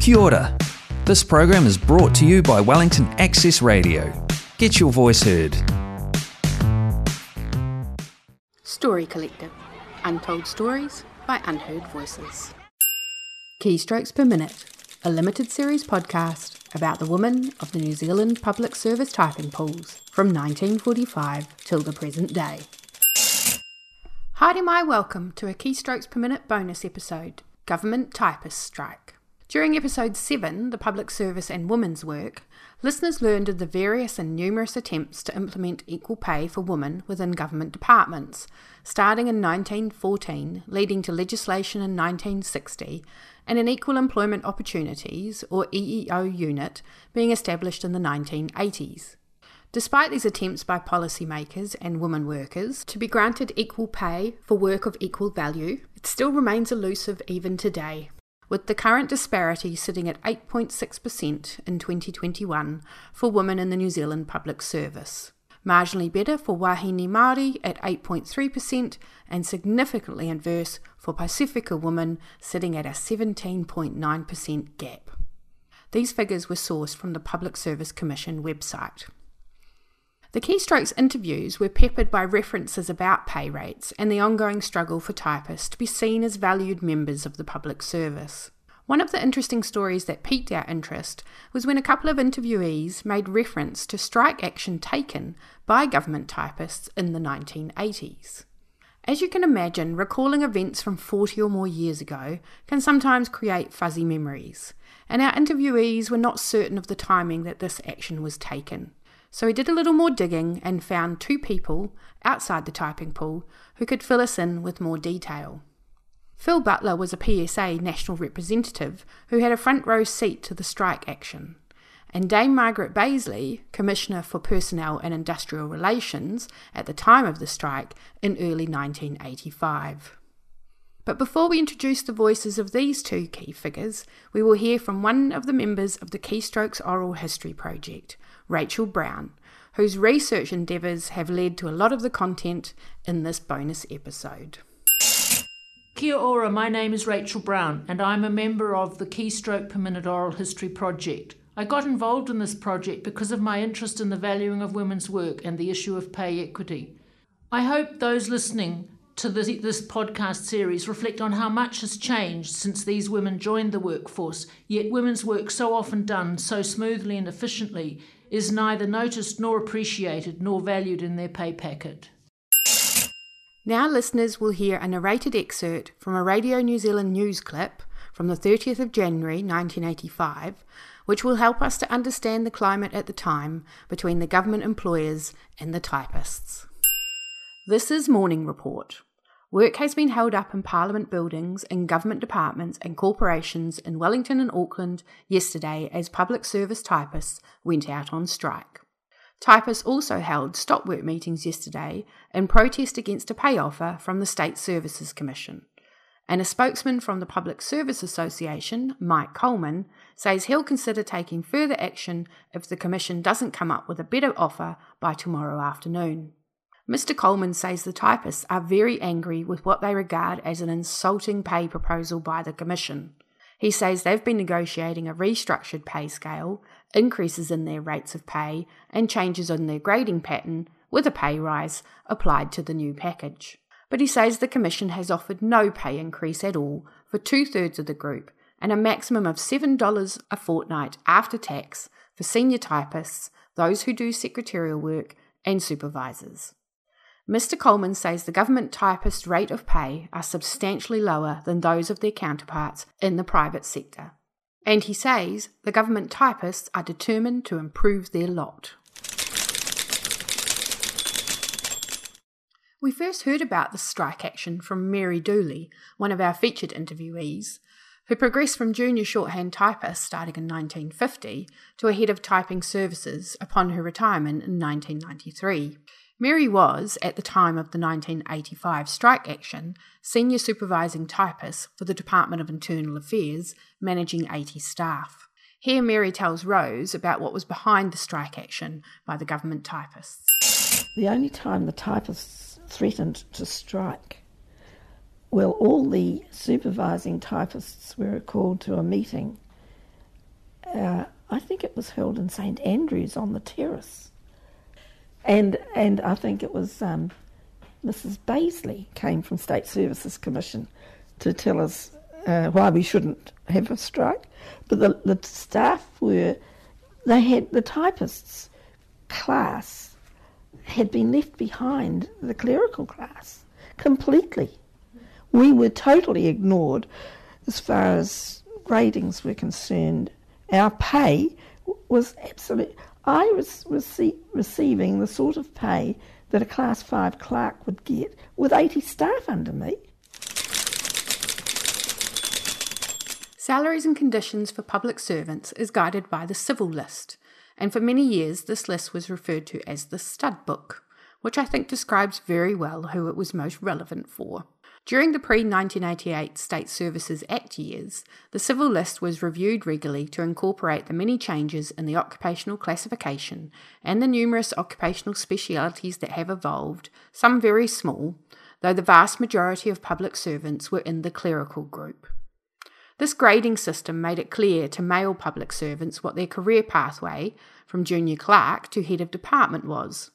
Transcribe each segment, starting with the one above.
Kia ora. This program is brought to you by Wellington Access Radio. Get your voice heard. Story Collective Untold Stories by Unheard Voices. Keystrokes Per Minute, a limited series podcast about the women of the New Zealand Public Service typing pools from 1945 till the present day. Haere mai welcome to a Keystrokes Per Minute bonus episode Government Typist Strike. During episode 7, The Public Service and Women's Work, listeners learned of the various and numerous attempts to implement equal pay for women within government departments, starting in 1914, leading to legislation in 1960, and an Equal Employment Opportunities, or EEO unit, being established in the 1980s. Despite these attempts by policymakers and women workers to be granted equal pay for work of equal value, it still remains elusive even today, with the current disparity sitting at 8.6% in 2021 for women in the New Zealand public service. Marginally better for Wahine Māori at 8.3% and significantly adverse for Pasifika women sitting at a 17.9% gap. These figures were sourced from the Public Service Commission website. The Keystrokes interviews were peppered by references about pay rates and the ongoing struggle for typists to be seen as valued members of the public service. One of the interesting stories that piqued our interest was when a couple of interviewees made reference to strike action taken by government typists in the 1980s. As you can imagine, recalling events from 40 or more years ago can sometimes create fuzzy memories, and our interviewees were not certain of the timing that this action was taken. So we did a little more digging and found two people outside the typing pool who could fill us in with more detail. Phil Butler was a PSA national representative who had a front row seat to the strike action. And Dame Margaret Bazley, Commissioner for Personnel and Industrial Relations at the time of the strike in early 1985. But before we introduce the voices of these two key figures, we will hear from one of the members of the Keystrokes Oral History Project, Rachel Brown, whose research endeavours have led to a lot of the content in this bonus episode. Kia ora, my name is Rachel Brown, and I'm a member of the Keystroke Per Minute Oral History Project. I got involved in this project because of my interest in the valuing of women's work and the issue of pay equity. I hope those listening to this, this podcast series reflect on how much has changed since these women joined the workforce, yet women's work so often done so smoothly and efficiently is neither noticed nor appreciated nor valued in their pay packet. Now, listeners will hear a narrated excerpt from a Radio New Zealand news clip from the 30th of January 1985, which will help us to understand the climate at the time between the government employers and the typists. This is Morning Report. Work has been held up in Parliament buildings, in government departments and corporations in Wellington and Auckland yesterday as public service typists went out on strike. Typists also held stop work meetings yesterday in protest against a pay offer from the State Services Commission. And a spokesman from the Public Service Association, Mike Coleman, says he'll consider taking further action if the Commission doesn't come up with a better offer by tomorrow afternoon. Mr. Coleman says the typists are very angry with what they regard as an insulting pay proposal by the Commission. He says they've been negotiating a restructured pay scale, increases in their rates of pay, and changes in their grading pattern, with a pay rise applied to the new package. But he says the Commission has offered no pay increase at all for two thirds of the group and a maximum of $7 a fortnight after tax for senior typists, those who do secretarial work, and supervisors. Mr. Coleman says the government typist rate of pay are substantially lower than those of their counterparts in the private sector. And he says the government typists are determined to improve their lot. We first heard about the strike action from Mary Dooley, one of our featured interviewees, who progressed from junior shorthand typist starting in 1950 to a head of typing services upon her retirement in 1993. Mary was, at the time of the 1985 strike action, senior supervising typist for the Department of Internal Affairs, managing 80 staff. Here, Mary tells Rose about what was behind the strike action by the government typists. The only time the typists threatened to strike, well, all the supervising typists were called to a meeting uh, I think it was held in St Andrews on the terrace, and and I think it was um, Mrs Bazley came from State Services Commission to tell us uh, why we shouldn't have a strike, but the, the staff were they had the typists class had been left behind the clerical class completely. We were totally ignored as far as ratings were concerned. Our pay was absolutely. I was rece- receiving the sort of pay that a class five clerk would get with 80 staff under me. Salaries and conditions for public servants is guided by the Civil List, and for many years this list was referred to as the Stud Book, which I think describes very well who it was most relevant for. During the pre 1988 State Services Act years, the Civil List was reviewed regularly to incorporate the many changes in the occupational classification and the numerous occupational specialities that have evolved, some very small, though the vast majority of public servants were in the clerical group. This grading system made it clear to male public servants what their career pathway from junior clerk to head of department was.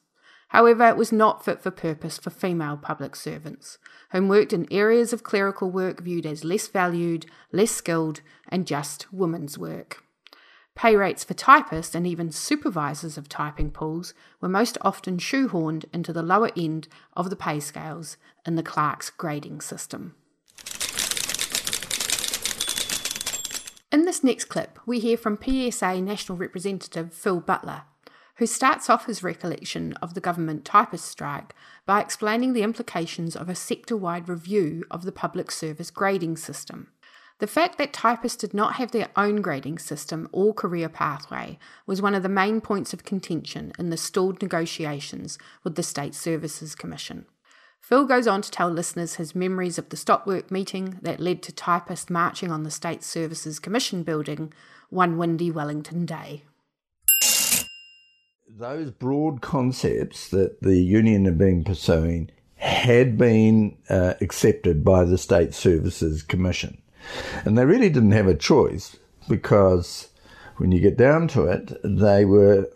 However, it was not fit for purpose for female public servants, whom worked in areas of clerical work viewed as less valued, less skilled, and just women's work. Pay rates for typists and even supervisors of typing pools were most often shoehorned into the lower end of the pay scales in the clerk's grading system. In this next clip, we hear from PSA National Representative Phil Butler, who starts off his recollection of the government typist strike by explaining the implications of a sector wide review of the public service grading system. The fact that typists did not have their own grading system or career pathway was one of the main points of contention in the stalled negotiations with the State Services Commission. Phil goes on to tell listeners his memories of the stop work meeting that led to typists marching on the State Services Commission building one windy Wellington day those broad concepts that the union had been pursuing had been uh, accepted by the State Services Commission. And they really didn't have a choice because when you get down to it, they were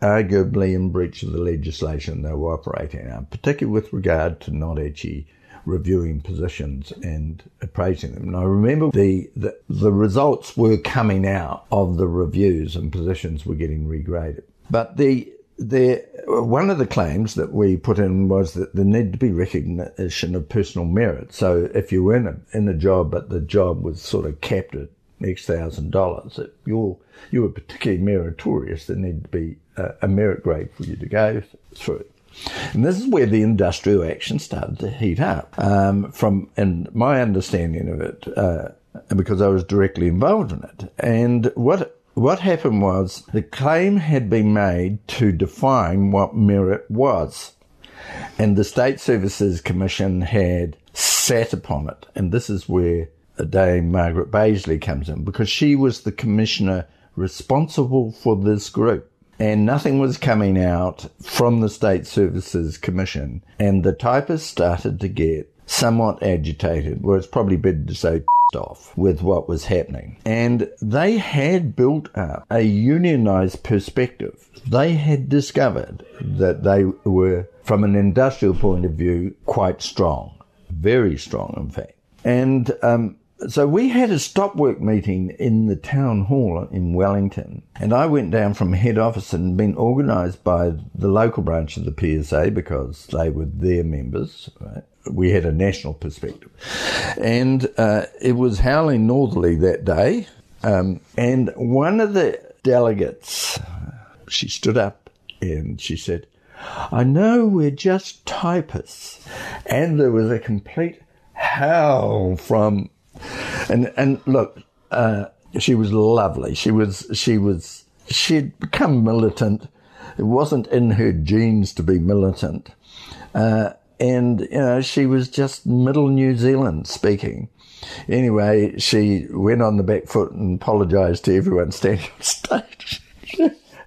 arguably in breach of the legislation they were operating on, particularly with regard to not actually reviewing positions and appraising them. And I remember the, the, the results were coming out of the reviews and positions were getting regraded. But the the one of the claims that we put in was that there needed to be recognition of personal merit. So if you were in a, in a job, but the job was sort of capped at X thousand dollars, you're you were particularly meritorious. There needed to be a, a, merit grade for you to go through. And this is where the industrial action started to heat up. Um, from and my understanding of it, uh, because I was directly involved in it, and what what happened was the claim had been made to define what merit was. And the State Services Commission had sat upon it. And this is where the Dame Margaret Bazley comes in because she was the commissioner responsible for this group. And nothing was coming out from the State Services Commission. And the typists started to get somewhat agitated. Well, it's probably better to say off with what was happening. And they had built up a unionized perspective. They had discovered that they were, from an industrial point of view, quite strong. Very strong, in fact. And um, so we had a stop work meeting in the town hall in Wellington, and I went down from head office and been organised by the local branch of the PSA because they were their members. Right? We had a national perspective, and uh, it was howling northerly that day. Um, and one of the delegates, she stood up and she said, "I know we're just typists," and there was a complete howl from and and look, uh, she was lovely. She was she was she'd become militant. It wasn't in her genes to be militant, uh, and you know she was just middle New Zealand speaking. Anyway, she went on the back foot and apologised to everyone standing on stage,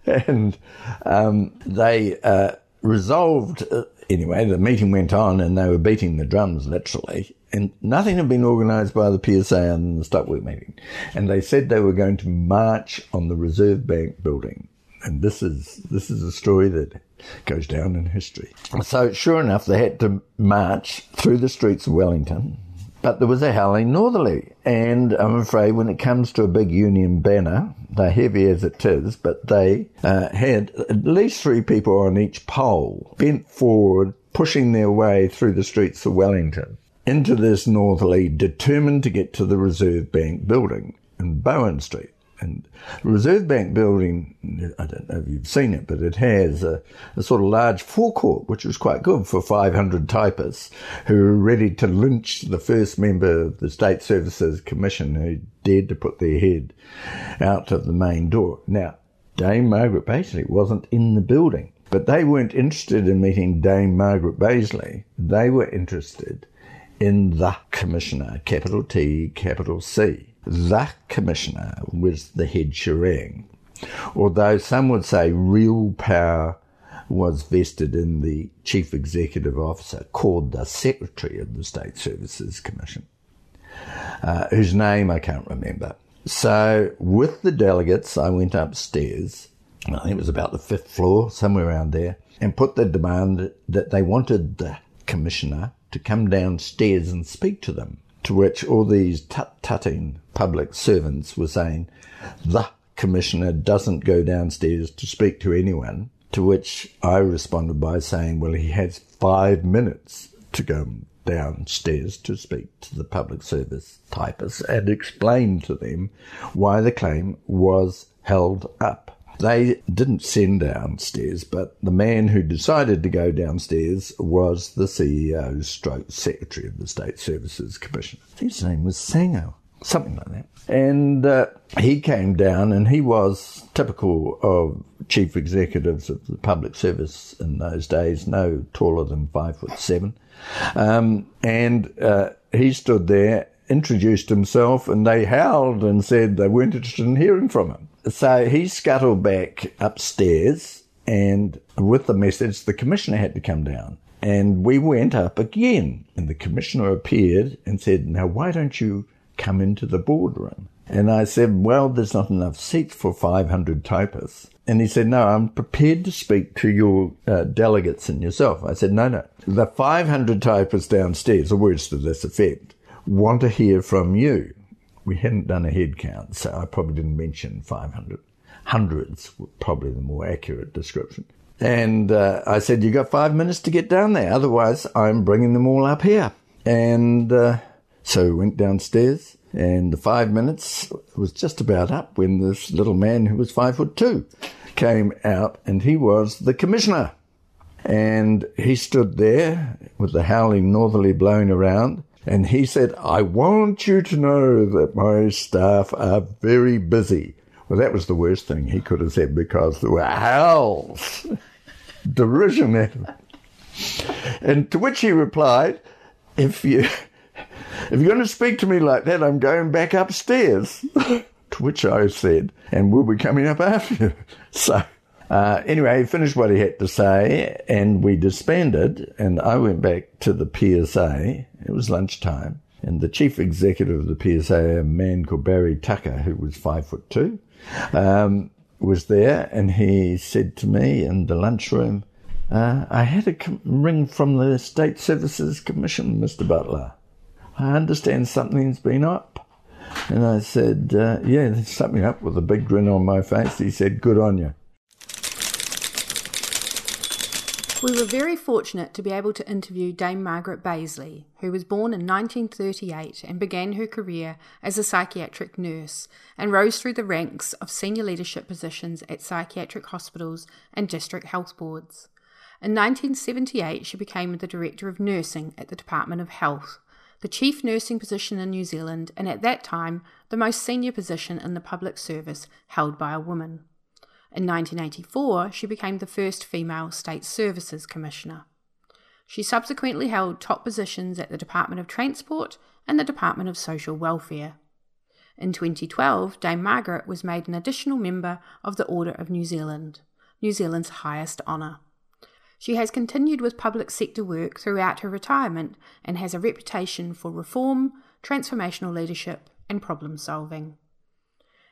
and um, they uh, resolved. Uh, anyway, the meeting went on, and they were beating the drums literally and nothing had been organised by the PSA and the Stockwork meeting. And they said they were going to march on the Reserve Bank building. And this is this is a story that goes down in history. So sure enough, they had to march through the streets of Wellington. But there was a howling northerly, and I'm afraid when it comes to a big Union banner, they're heavy as it is, but they uh, had at least three people on each pole bent forward, pushing their way through the streets of Wellington into this northerly, determined to get to the Reserve Bank building in Bowen Street. And the Reserve Bank building, I don't know if you've seen it, but it has a, a, sort of large forecourt, which was quite good for 500 typists who were ready to lynch the first member of the State Services Commission who dared to put their head out of the main door. Now, Dame Margaret Bazley wasn't in the building, but they weren't interested in meeting Dame Margaret Bazley. They were interested in the Commissioner, capital T, capital C. The Commissioner was the head shirang. Although some would say real power was vested in the Chief Executive Officer, called the Secretary of the State Services Commission, uh, whose name I can't remember. So, with the delegates, I went upstairs, I think it was about the fifth floor, somewhere around there, and put the demand that they wanted the Commissioner to come downstairs and speak to them. To which all these tut-tutting public servants were saying, the commissioner doesn't go downstairs to speak to anyone. To which I responded by saying, well, he has five minutes to go downstairs to speak to the public service typists and explain to them why the claim was held up. They didn't send downstairs, but the man who decided to go downstairs was the CEO stroke secretary of the State Services Commission. I think his name was Sango, something like that. And uh, he came down and he was typical of chief executives of the public service in those days, no taller than five foot seven. Um, and uh, he stood there, introduced himself, and they howled and said they weren't interested in hearing from him. So he scuttled back upstairs, and with the message, the commissioner had to come down. And we went up again, and the commissioner appeared and said, Now, why don't you come into the boardroom? And I said, Well, there's not enough seats for 500 typists. And he said, No, I'm prepared to speak to your uh, delegates and yourself. I said, No, no. The 500 typists downstairs, or words to this effect, want to hear from you we hadn't done a head count, so I probably didn't mention 500. Hundreds were probably the more accurate description. And uh, I said, "You've got five minutes to get down there, otherwise, I'm bringing them all up here. And uh, so we went downstairs, and the five minutes was just about up when this little man who was five foot two came out, and he was the commissioner. And he stood there with the howling northerly blowing around and he said, I want you to know that my staff are very busy. Well, that was the worst thing he could have said because there were howls, derision at him. And to which he replied, if you, if you're going to speak to me like that, I'm going back upstairs. to which I said, and we'll be coming up after you. So uh, anyway, he finished what he had to say, and we disbanded. And I went back to the PSA. It was lunchtime, and the chief executive of the PSA, a man called Barry Tucker, who was five foot two, um, was there, and he said to me in the lunchroom, uh, "I had a com- ring from the State Services Commission, Mr. Butler. I understand something's been up." And I said, uh, "Yeah, there's something up." With a big grin on my face, he said, "Good on you." We were very fortunate to be able to interview Dame Margaret Bazley, who was born in 1938 and began her career as a psychiatric nurse and rose through the ranks of senior leadership positions at psychiatric hospitals and district health boards. In 1978, she became the Director of Nursing at the Department of Health, the chief nursing position in New Zealand, and at that time, the most senior position in the public service held by a woman. In 1984, she became the first female State Services Commissioner. She subsequently held top positions at the Department of Transport and the Department of Social Welfare. In 2012, Dame Margaret was made an additional member of the Order of New Zealand, New Zealand's highest honour. She has continued with public sector work throughout her retirement and has a reputation for reform, transformational leadership, and problem solving.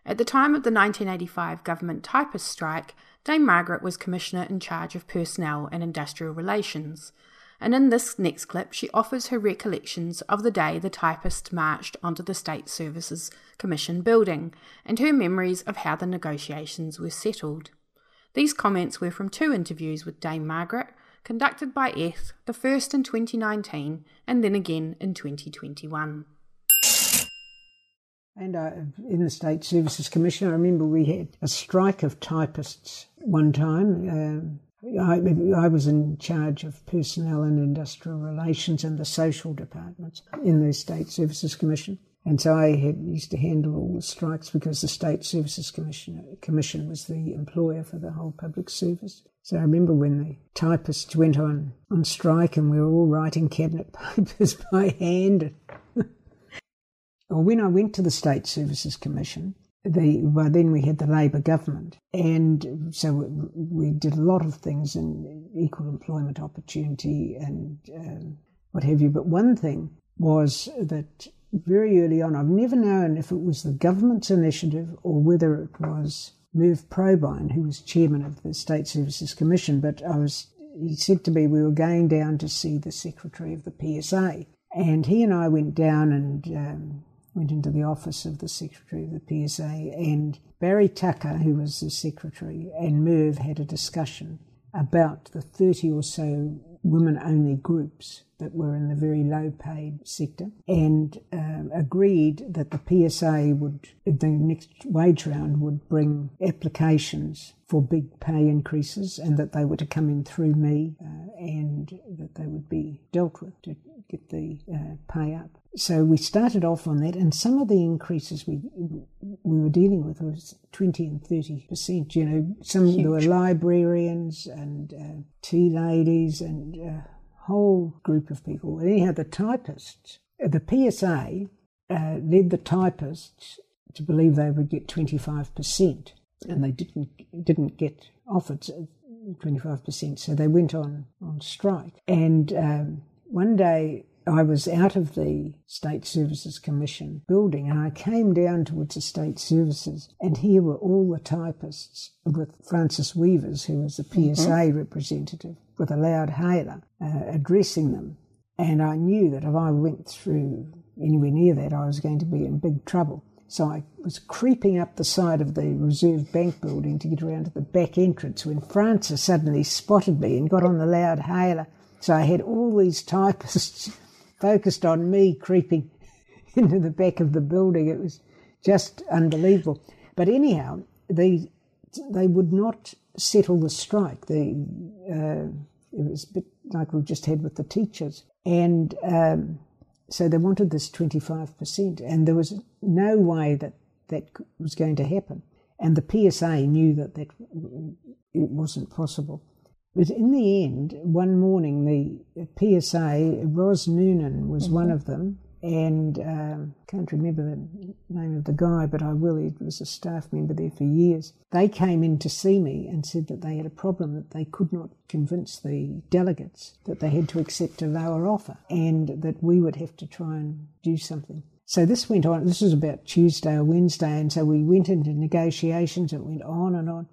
At the time of the 1985 government typist strike, Dame Margaret was Commissioner in charge of Personnel and Industrial Relations, and in this next clip she offers her recollections of the day the typist marched onto the State Services Commission building and her memories of how the negotiations were settled. These comments were from two interviews with Dame Margaret, conducted by ETH, the first in 2019 and then again in 2021. And uh, in the State Services Commission, I remember we had a strike of typists one time. Uh, I, I, was in charge of personnel and industrial relations and the social departments in the State Services Commission. And so I had, used to handle all the strikes because the State Services Commission, Commission was the employer for the whole public service. So I remember when the typists went on, on strike and we were all writing cabinet papers by hand. When I went to the State Services Commission, the, by then we had the Labor government. And so we, we did a lot of things in equal employment opportunity and um, what have you. But one thing was that very early on. I've never known if it was the government's initiative or whether it was Merv Probine, who was chairman of the State Services Commission, but I was he said to me we were going down to see the secretary of the PSA. And he and I went down and um, went into the office of the secretary of the PSA, and Barry Tucker, who was the secretary, and Merv had a discussion about the 30 or so women only groups that were in the very low paid sector and um, agreed that the PSA would, the next wage round would bring applications for big pay increases and that they were to come in through me uh, and that they would be dealt with. to get the uh, pay up. So we started off on that, and some of the increases we we were dealing with was twenty and thirty percent. You know, some Huge. there were librarians and uh, tea ladies and a whole group of people. Anyhow, the typists, the PSA uh, led the typists to believe they would get twenty five percent, and they didn't didn't get offered. 25%, so they went on on strike. And um, one day I was out of the State Services Commission building and I came down towards the State Services and here were all the typists with Frances Weavers, who was the PSA mm-hmm. representative, with a loud hailer uh, addressing them. And I knew that if I went through anywhere near that, I was going to be in big trouble. So I was creeping up the side of the Reserve Bank building to get around to the back entrance when Frances suddenly spotted me and got on the loud hailer. So I had all these typists focused on me creeping into the back of the building. It was just unbelievable. But anyhow, they they would not settle the strike. They, uh, it was a bit like we've just had with the teachers, and um, so they wanted this twenty five percent, and there was no way that that was going to happen. And the PSA knew that that it wasn't possible. But in the end, one morning, the PSA, Ros Noonan was mm-hmm. one of them, and um, can't remember the name of the guy, but I will. He was a staff member there for years. They came in to see me and said that they had a problem that they could not convince the delegates that they had to accept a lower offer, and that we would have to try and do something. So this went on. This was about Tuesday or Wednesday, and so we went into negotiations. It went on and on.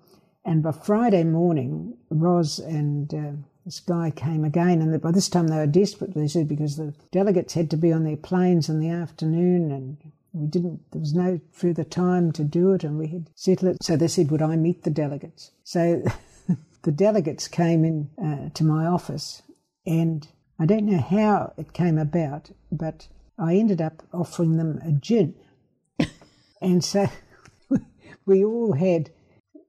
And by Friday morning, Ros and uh, this guy came again, and by this time they were desperate, they said, because the delegates had to be on their planes in the afternoon, and we didn't, there was no further time to do it, and we had settled it. So they said, Would I meet the delegates? So the delegates came in uh, to my office, and I don't know how it came about, but I ended up offering them a gin. and so we all had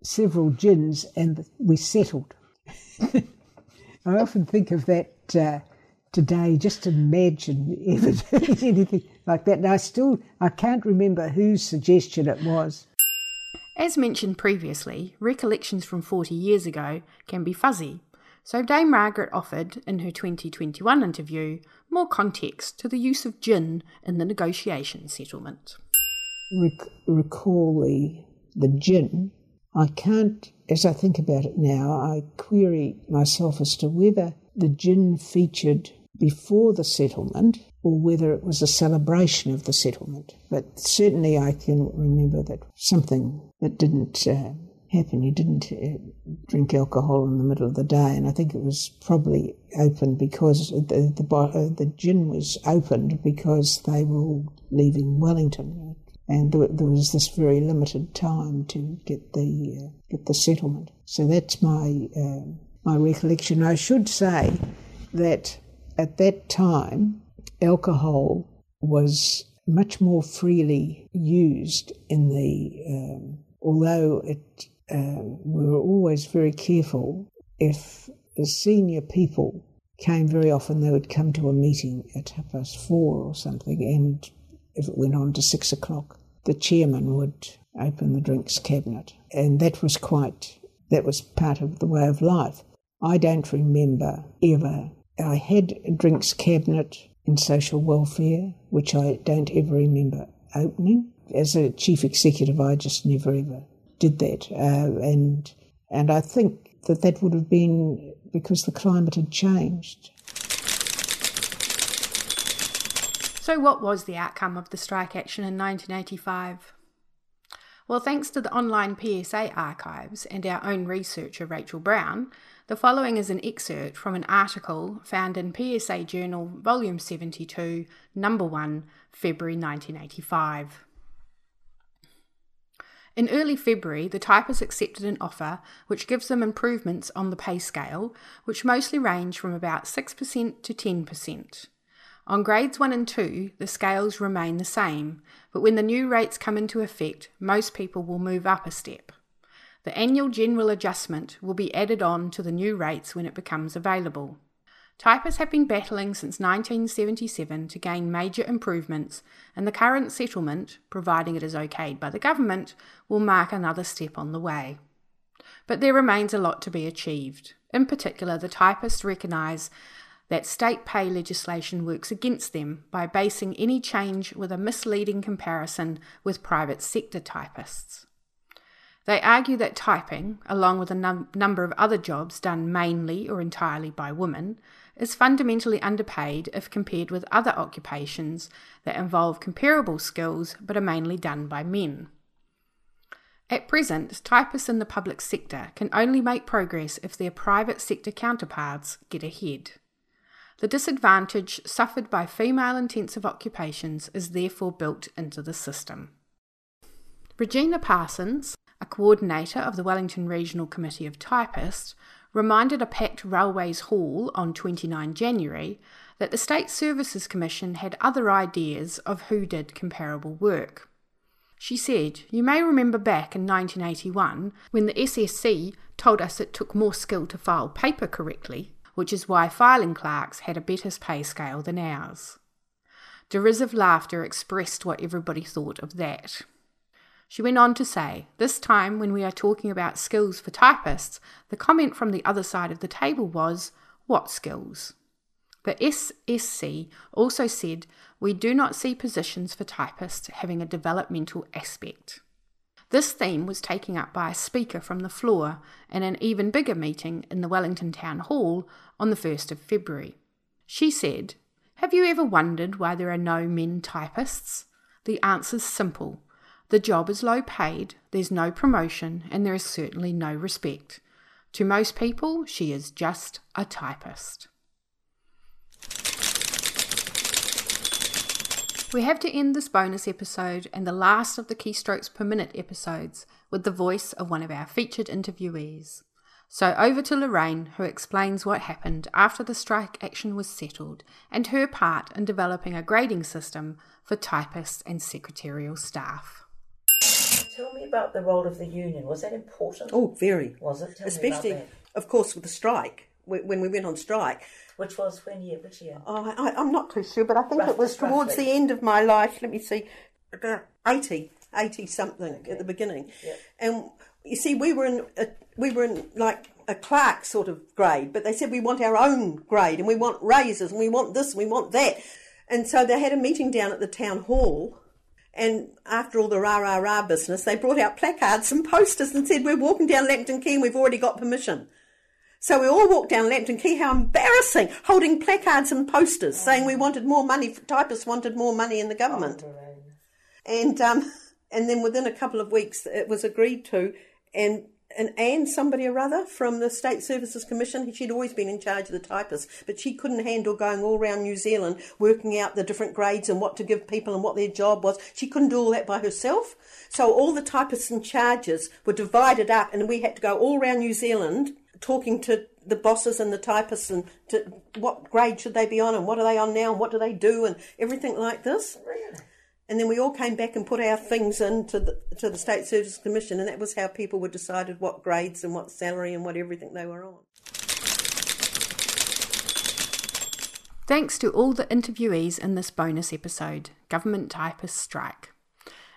several gins and we settled. I often think of that uh, today, just imagine ever doing anything like that. And I still, I can't remember whose suggestion it was. As mentioned previously, recollections from 40 years ago can be fuzzy, so Dame Margaret offered, in her 2021 interview, more context to the use of gin in the negotiation settlement. Rec- recall the, the gin I can't, as I think about it now, I query myself as to whether the gin featured before the settlement or whether it was a celebration of the settlement. But certainly I can remember that something that didn't uh, happen. You didn't uh, drink alcohol in the middle of the day, and I think it was probably opened because the the, uh, the gin was opened because they were all leaving Wellington, and there, there was this very limited time to get the uh, get the settlement. So that's my uh, my recollection. I should say that at that time, alcohol was much more freely used in the um, although it um, we were always very careful if the senior people came very often they would come to a meeting at half past four or something and if it went on to six o'clock the chairman would open the drinks cabinet. And that was quite that was part of the way of life. I don't remember ever. I had a drinks cabinet in social welfare which i don't ever remember opening. As a chief executive i just never ever did that, uh, and and I think that that would have been because the climate had changed. So, what was the outcome of the strike action in 1985? Well, thanks to the online PSA archives and our own researcher, Rachel Brown, the following is an excerpt from an article found in PSA Journal, Volume 72, Number 1, February 1985. In early February, the typists accepted an offer which gives them improvements on the pay scale, which mostly range from about 6% to 10%. On grades 1 and 2, the scales remain the same, but when the new rates come into effect, most people will move up a step. The annual general adjustment will be added on to the new rates when it becomes available. Typists have been battling since 1977 to gain major improvements, and the current settlement, providing it is okayed by the government, will mark another step on the way. But there remains a lot to be achieved. In particular, the typists recognise that state pay legislation works against them by basing any change with a misleading comparison with private sector typists. They argue that typing, along with a num- number of other jobs done mainly or entirely by women, is fundamentally underpaid if compared with other occupations that involve comparable skills but are mainly done by men. At present, typists in the public sector can only make progress if their private sector counterparts get ahead. The disadvantage suffered by female intensive occupations is therefore built into the system. Regina Parsons, a coordinator of the Wellington Regional Committee of Typists, reminded a packed Railways Hall on 29 January that the State Services Commission had other ideas of who did comparable work. She said, You may remember back in 1981 when the SSC told us it took more skill to file paper correctly, which is why filing clerks had a better pay scale than ours. Derisive laughter expressed what everybody thought of that. She went on to say, This time, when we are talking about skills for typists, the comment from the other side of the table was, What skills? The SSC also said, We do not see positions for typists having a developmental aspect. This theme was taken up by a speaker from the floor in an even bigger meeting in the Wellington Town Hall on the 1st of February. She said, Have you ever wondered why there are no men typists? The answer's simple the job is low paid, there's no promotion, and there is certainly no respect. To most people, she is just a typist. We have to end this bonus episode and the last of the keystrokes per minute episodes with the voice of one of our featured interviewees. So over to Lorraine, who explains what happened after the strike action was settled and her part in developing a grading system for typists and secretarial staff tell me about the role of the union. Was that important? Oh, very. Was it? Tell Especially, of course, with the strike, when we went on strike. Which was when year? Which year? Oh, I, am not too sure, but I think Rough, it was towards the end of my life. Let me see, about 80, 80 something okay. at the beginning. Yep. And you see, we were in a, we were in like a clerk sort of grade, but they said we want our own grade and we want raises and we want this and we want that. And so they had a meeting down at the town hall And after all the rah rah rah business, they brought out placards and posters and said, We're walking down Lambton Quay and we've already got permission. So we all walked down Lambton Quay. How embarrassing! Holding placards and posters saying we wanted more money. Typists wanted more money in the government. And um, and then within a couple of weeks, it was agreed to. And and Anne, somebody or other from the State Services Commission, she'd always been in charge of the typists, but she couldn't handle going all around New Zealand working out the different grades and what to give people and what their job was. She couldn't do all that by herself. So all the typists and charges were divided up, and we had to go all around New Zealand talking to the bosses and the typists and to what grade should they be on and what are they on now and what do they do and everything like this. And then we all came back and put our things into the to the State Services Commission, and that was how people were decided what grades and what salary and what everything they were on. Thanks to all the interviewees in this bonus episode, Government Typist Strike.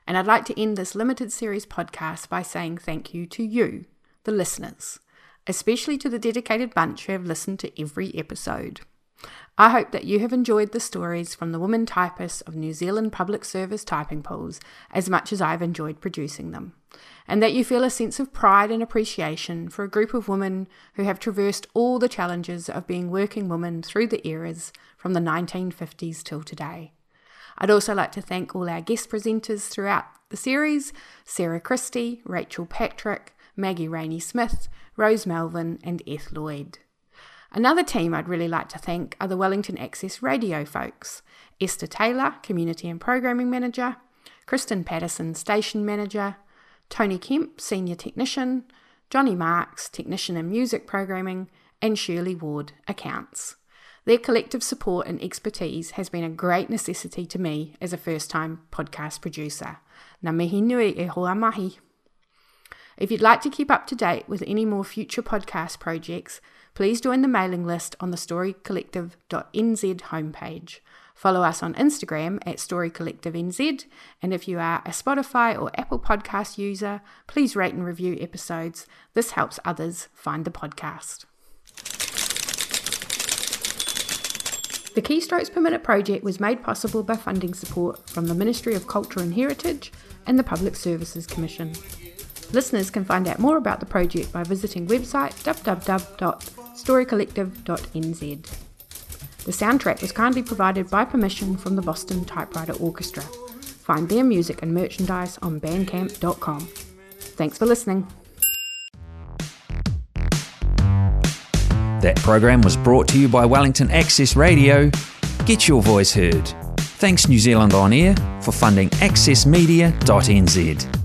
And I'd like to end this limited series podcast by saying thank you to you, the listeners, especially to the dedicated bunch who have listened to every episode. I hope that you have enjoyed the stories from the women typists of New Zealand public service typing pools as much as I've enjoyed producing them, and that you feel a sense of pride and appreciation for a group of women who have traversed all the challenges of being working women through the eras from the 1950s till today. I'd also like to thank all our guest presenters throughout the series Sarah Christie, Rachel Patrick, Maggie Rainey Smith, Rose Melvin, and Eth Lloyd. Another team I'd really like to thank are the Wellington Access Radio folks Esther Taylor, Community and Programming Manager, Kristen Patterson, Station Manager, Tony Kemp, Senior Technician, Johnny Marks, Technician in Music Programming, and Shirley Ward, Accounts. Their collective support and expertise has been a great necessity to me as a first time podcast producer. Ngā mihi nui e hoa mahi. If you'd like to keep up to date with any more future podcast projects, please join the mailing list on the storycollective.nz homepage. Follow us on Instagram at StoryCollectiveNZ, and if you are a Spotify or Apple Podcast user, please rate and review episodes. This helps others find the podcast. The Keystrokes Per Minute project was made possible by funding support from the Ministry of Culture and Heritage and the Public Services Commission. Listeners can find out more about the project by visiting website www.storycollective.nz. The soundtrack was kindly provided by permission from the Boston Typewriter Orchestra. Find their music and merchandise on bandcamp.com. Thanks for listening. That program was brought to you by Wellington Access Radio. Get your voice heard. Thanks New Zealand On Air for funding accessmedia.nz.